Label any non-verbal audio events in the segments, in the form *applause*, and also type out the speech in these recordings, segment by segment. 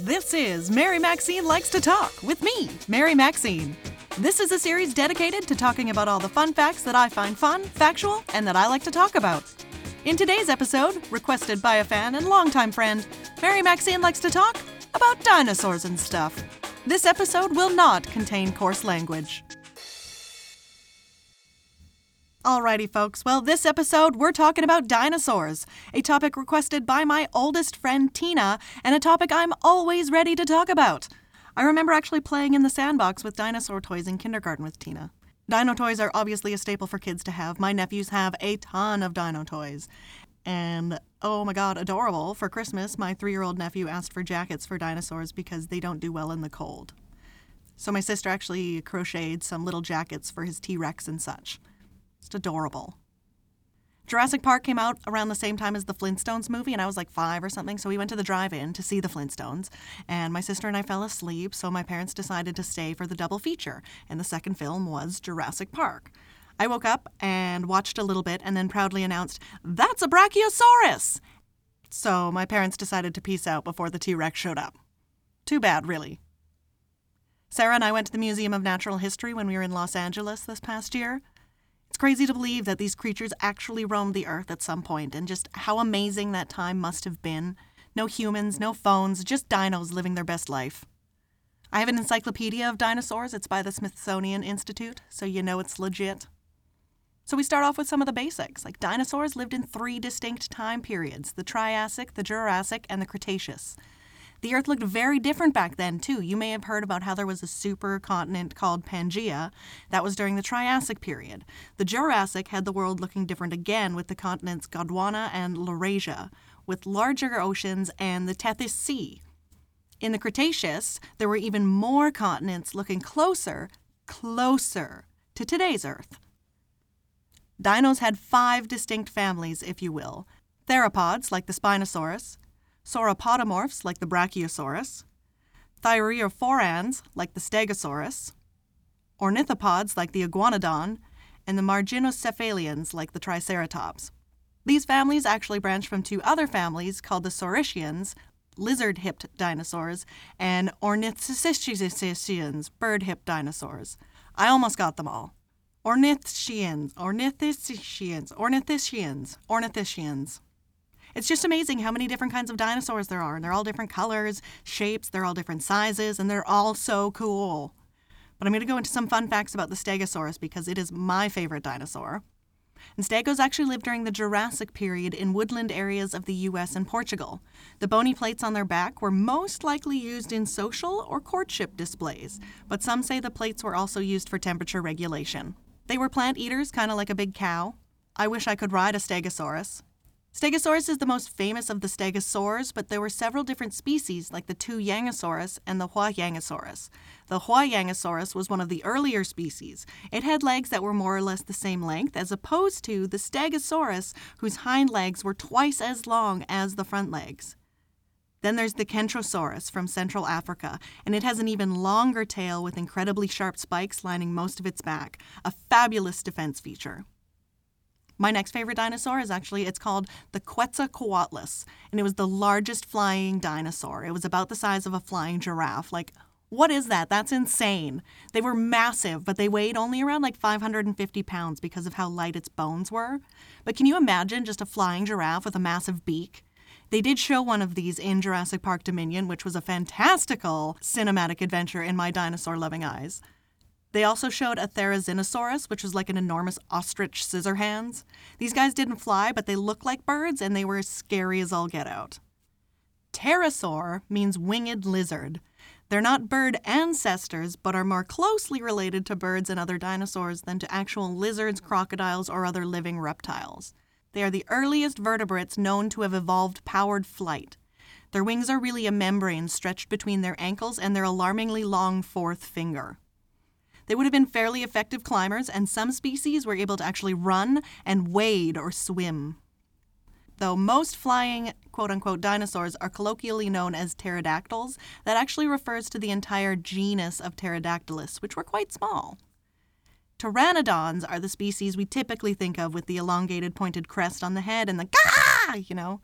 This is Mary Maxine Likes to Talk with me, Mary Maxine. This is a series dedicated to talking about all the fun facts that I find fun, factual, and that I like to talk about. In today's episode, requested by a fan and longtime friend, Mary Maxine likes to talk about dinosaurs and stuff. This episode will not contain coarse language. Alrighty, folks. Well, this episode, we're talking about dinosaurs, a topic requested by my oldest friend Tina, and a topic I'm always ready to talk about. I remember actually playing in the sandbox with dinosaur toys in kindergarten with Tina. Dino toys are obviously a staple for kids to have. My nephews have a ton of dino toys. And oh my god, adorable. For Christmas, my three year old nephew asked for jackets for dinosaurs because they don't do well in the cold. So my sister actually crocheted some little jackets for his T Rex and such. It's adorable. Jurassic Park came out around the same time as the Flintstones movie, and I was like five or something. So we went to the drive in to see the Flintstones, and my sister and I fell asleep, so my parents decided to stay for the double feature, and the second film was Jurassic Park. I woke up and watched a little bit and then proudly announced, That's a Brachiosaurus! So my parents decided to peace out before the T Rex showed up. Too bad, really. Sarah and I went to the Museum of Natural History when we were in Los Angeles this past year. It's crazy to believe that these creatures actually roamed the earth at some point, and just how amazing that time must have been. No humans, no phones, just dinos living their best life. I have an encyclopedia of dinosaurs. It's by the Smithsonian Institute, so you know it's legit. So we start off with some of the basics. Like dinosaurs lived in three distinct time periods the Triassic, the Jurassic, and the Cretaceous. The Earth looked very different back then, too. You may have heard about how there was a supercontinent called Pangaea. That was during the Triassic period. The Jurassic had the world looking different again with the continents Gondwana and Laurasia, with larger oceans and the Tethys Sea. In the Cretaceous, there were even more continents looking closer, closer to today's Earth. Dinos had five distinct families, if you will theropods, like the Spinosaurus, sauropodomorphs like the Brachiosaurus, thyreophorans like the Stegosaurus, ornithopods like the Iguanodon, and the marginocephalians like the Triceratops. These families actually branch from two other families called the Saurischia, lizard-hipped dinosaurs, and Ornithischians, bird-hipped dinosaurs. I almost got them all. Ornithischians, Ornithischians, Ornithischians, Ornithischians. It's just amazing how many different kinds of dinosaurs there are, and they're all different colors, shapes, they're all different sizes, and they're all so cool. But I'm going to go into some fun facts about the Stegosaurus because it is my favorite dinosaur. And stegos actually lived during the Jurassic period in woodland areas of the US and Portugal. The bony plates on their back were most likely used in social or courtship displays, but some say the plates were also used for temperature regulation. They were plant eaters, kind of like a big cow. I wish I could ride a Stegosaurus. Stegosaurus is the most famous of the stegosaurs, but there were several different species like the Tuojiangosaurus and the Huayangosaurus. The Huayangosaurus was one of the earlier species. It had legs that were more or less the same length, as opposed to the Stegosaurus, whose hind legs were twice as long as the front legs. Then there's the Kentrosaurus from Central Africa, and it has an even longer tail with incredibly sharp spikes lining most of its back, a fabulous defense feature. My next favorite dinosaur is actually, it's called the Quetzalcoatlus, and it was the largest flying dinosaur. It was about the size of a flying giraffe. Like, what is that? That's insane. They were massive, but they weighed only around like 550 pounds because of how light its bones were. But can you imagine just a flying giraffe with a massive beak? They did show one of these in Jurassic Park Dominion, which was a fantastical cinematic adventure in my dinosaur loving eyes. They also showed a Therizinosaurus, which was like an enormous ostrich scissor hands. These guys didn't fly, but they looked like birds and they were as scary as all get out. Pterosaur means winged lizard. They're not bird ancestors, but are more closely related to birds and other dinosaurs than to actual lizards, crocodiles, or other living reptiles. They are the earliest vertebrates known to have evolved powered flight. Their wings are really a membrane stretched between their ankles and their alarmingly long fourth finger. They would have been fairly effective climbers, and some species were able to actually run and wade or swim. Though most flying quote unquote dinosaurs are colloquially known as pterodactyls, that actually refers to the entire genus of Pterodactylus, which were quite small. Pteranodons are the species we typically think of with the elongated pointed crest on the head and the gah, you know.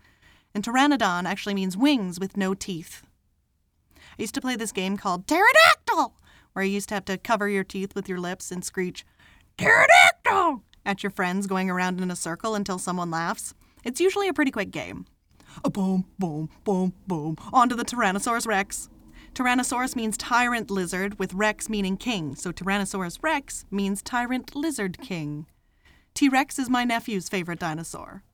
And pteranodon actually means wings with no teeth. I used to play this game called Pterodactyl, where you used to have to cover your teeth with your lips and screech, Pterodactyl! at your friends going around in a circle until someone laughs. It's usually a pretty quick game. A boom, boom, boom, boom. On to the Tyrannosaurus Rex. Tyrannosaurus means tyrant lizard, with Rex meaning king, so Tyrannosaurus Rex means tyrant lizard king. T Rex is my nephew's favorite dinosaur.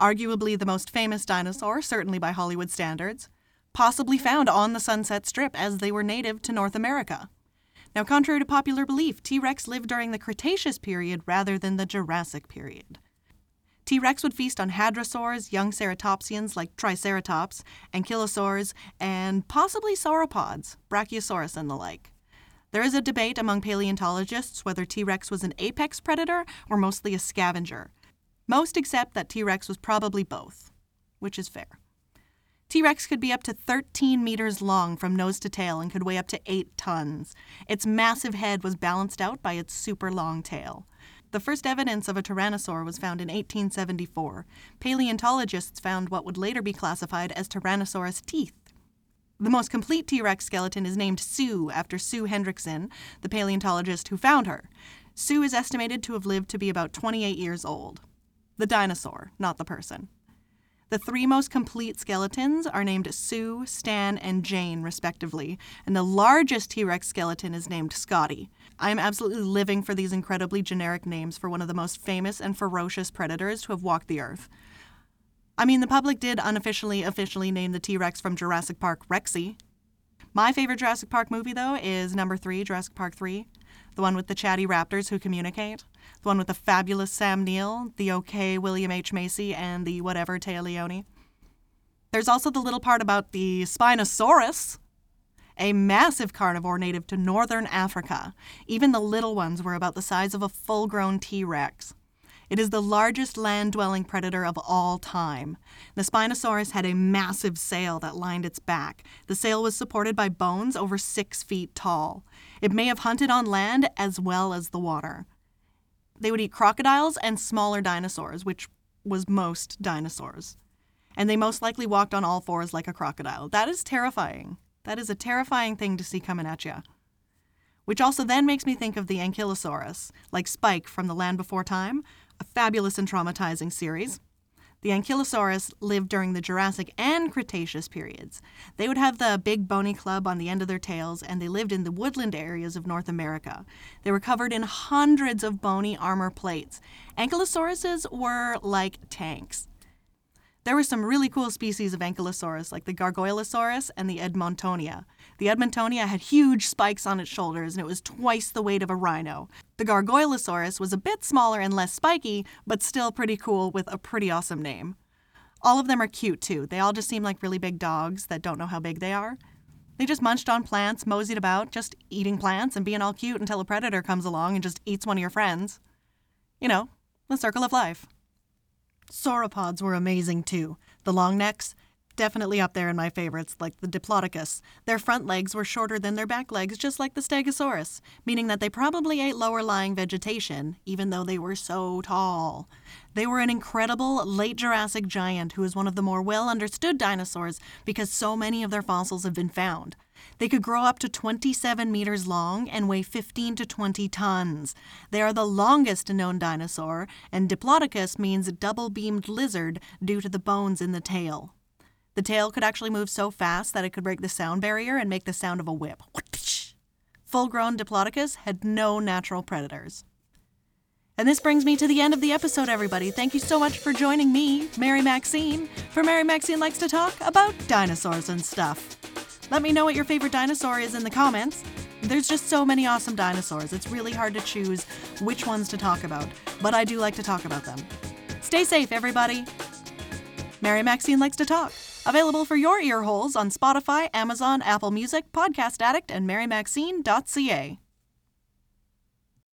Arguably the most famous dinosaur, certainly by Hollywood standards, possibly found on the Sunset Strip as they were native to North America. Now, contrary to popular belief, T Rex lived during the Cretaceous period rather than the Jurassic period. T Rex would feast on hadrosaurs, young ceratopsians like Triceratops, ankylosaurs, and possibly sauropods, Brachiosaurus and the like. There is a debate among paleontologists whether T Rex was an apex predator or mostly a scavenger. Most accept that T Rex was probably both, which is fair. T Rex could be up to 13 meters long from nose to tail and could weigh up to 8 tons. Its massive head was balanced out by its super long tail. The first evidence of a tyrannosaur was found in 1874. Paleontologists found what would later be classified as Tyrannosaurus teeth. The most complete T Rex skeleton is named Sue after Sue Hendrickson, the paleontologist who found her. Sue is estimated to have lived to be about 28 years old. The dinosaur, not the person. The three most complete skeletons are named Sue, Stan, and Jane, respectively, and the largest T Rex skeleton is named Scotty. I am absolutely living for these incredibly generic names for one of the most famous and ferocious predators to have walked the earth. I mean, the public did unofficially officially name the T Rex from Jurassic Park Rexy. My favorite Jurassic Park movie, though, is number three, Jurassic Park 3, the one with the chatty raptors who communicate the one with the fabulous Sam Neill, the okay William H. Macy, and the whatever Téa Leoni. There's also the little part about the Spinosaurus, a massive carnivore native to northern Africa. Even the little ones were about the size of a full grown T Rex. It is the largest land dwelling predator of all time. The Spinosaurus had a massive sail that lined its back. The sail was supported by bones over six feet tall. It may have hunted on land as well as the water. They would eat crocodiles and smaller dinosaurs, which was most dinosaurs. And they most likely walked on all fours like a crocodile. That is terrifying. That is a terrifying thing to see coming at you. Which also then makes me think of the Ankylosaurus, like Spike from The Land Before Time, a fabulous and traumatizing series. The Ankylosaurus lived during the Jurassic and Cretaceous periods. They would have the big bony club on the end of their tails, and they lived in the woodland areas of North America. They were covered in hundreds of bony armor plates. Ankylosauruses were like tanks. There were some really cool species of Ankylosaurus, like the Gargoylosaurus and the Edmontonia. The Edmontonia had huge spikes on its shoulders, and it was twice the weight of a rhino. The Gargoylosaurus was a bit smaller and less spiky, but still pretty cool with a pretty awesome name. All of them are cute, too. They all just seem like really big dogs that don't know how big they are. They just munched on plants, moseyed about, just eating plants and being all cute until a predator comes along and just eats one of your friends. You know, the circle of life. Sauropods were amazing too. The long necks, definitely up there in my favorites, like the Diplodocus. Their front legs were shorter than their back legs, just like the Stegosaurus, meaning that they probably ate lower lying vegetation, even though they were so tall. They were an incredible late Jurassic giant who is one of the more well understood dinosaurs because so many of their fossils have been found. They could grow up to 27 meters long and weigh 15 to 20 tons. They are the longest known dinosaur, and Diplodocus means double beamed lizard due to the bones in the tail. The tail could actually move so fast that it could break the sound barrier and make the sound of a whip. *laughs* Full grown Diplodocus had no natural predators. And this brings me to the end of the episode, everybody. Thank you so much for joining me, Mary Maxine, for Mary Maxine Likes to Talk about dinosaurs and stuff. Let me know what your favorite dinosaur is in the comments. There's just so many awesome dinosaurs, it's really hard to choose which ones to talk about, but I do like to talk about them. Stay safe, everybody. Mary Maxine Likes to Talk. Available for your ear holes on Spotify, Amazon, Apple Music, Podcast Addict, and MaryMaxine.ca.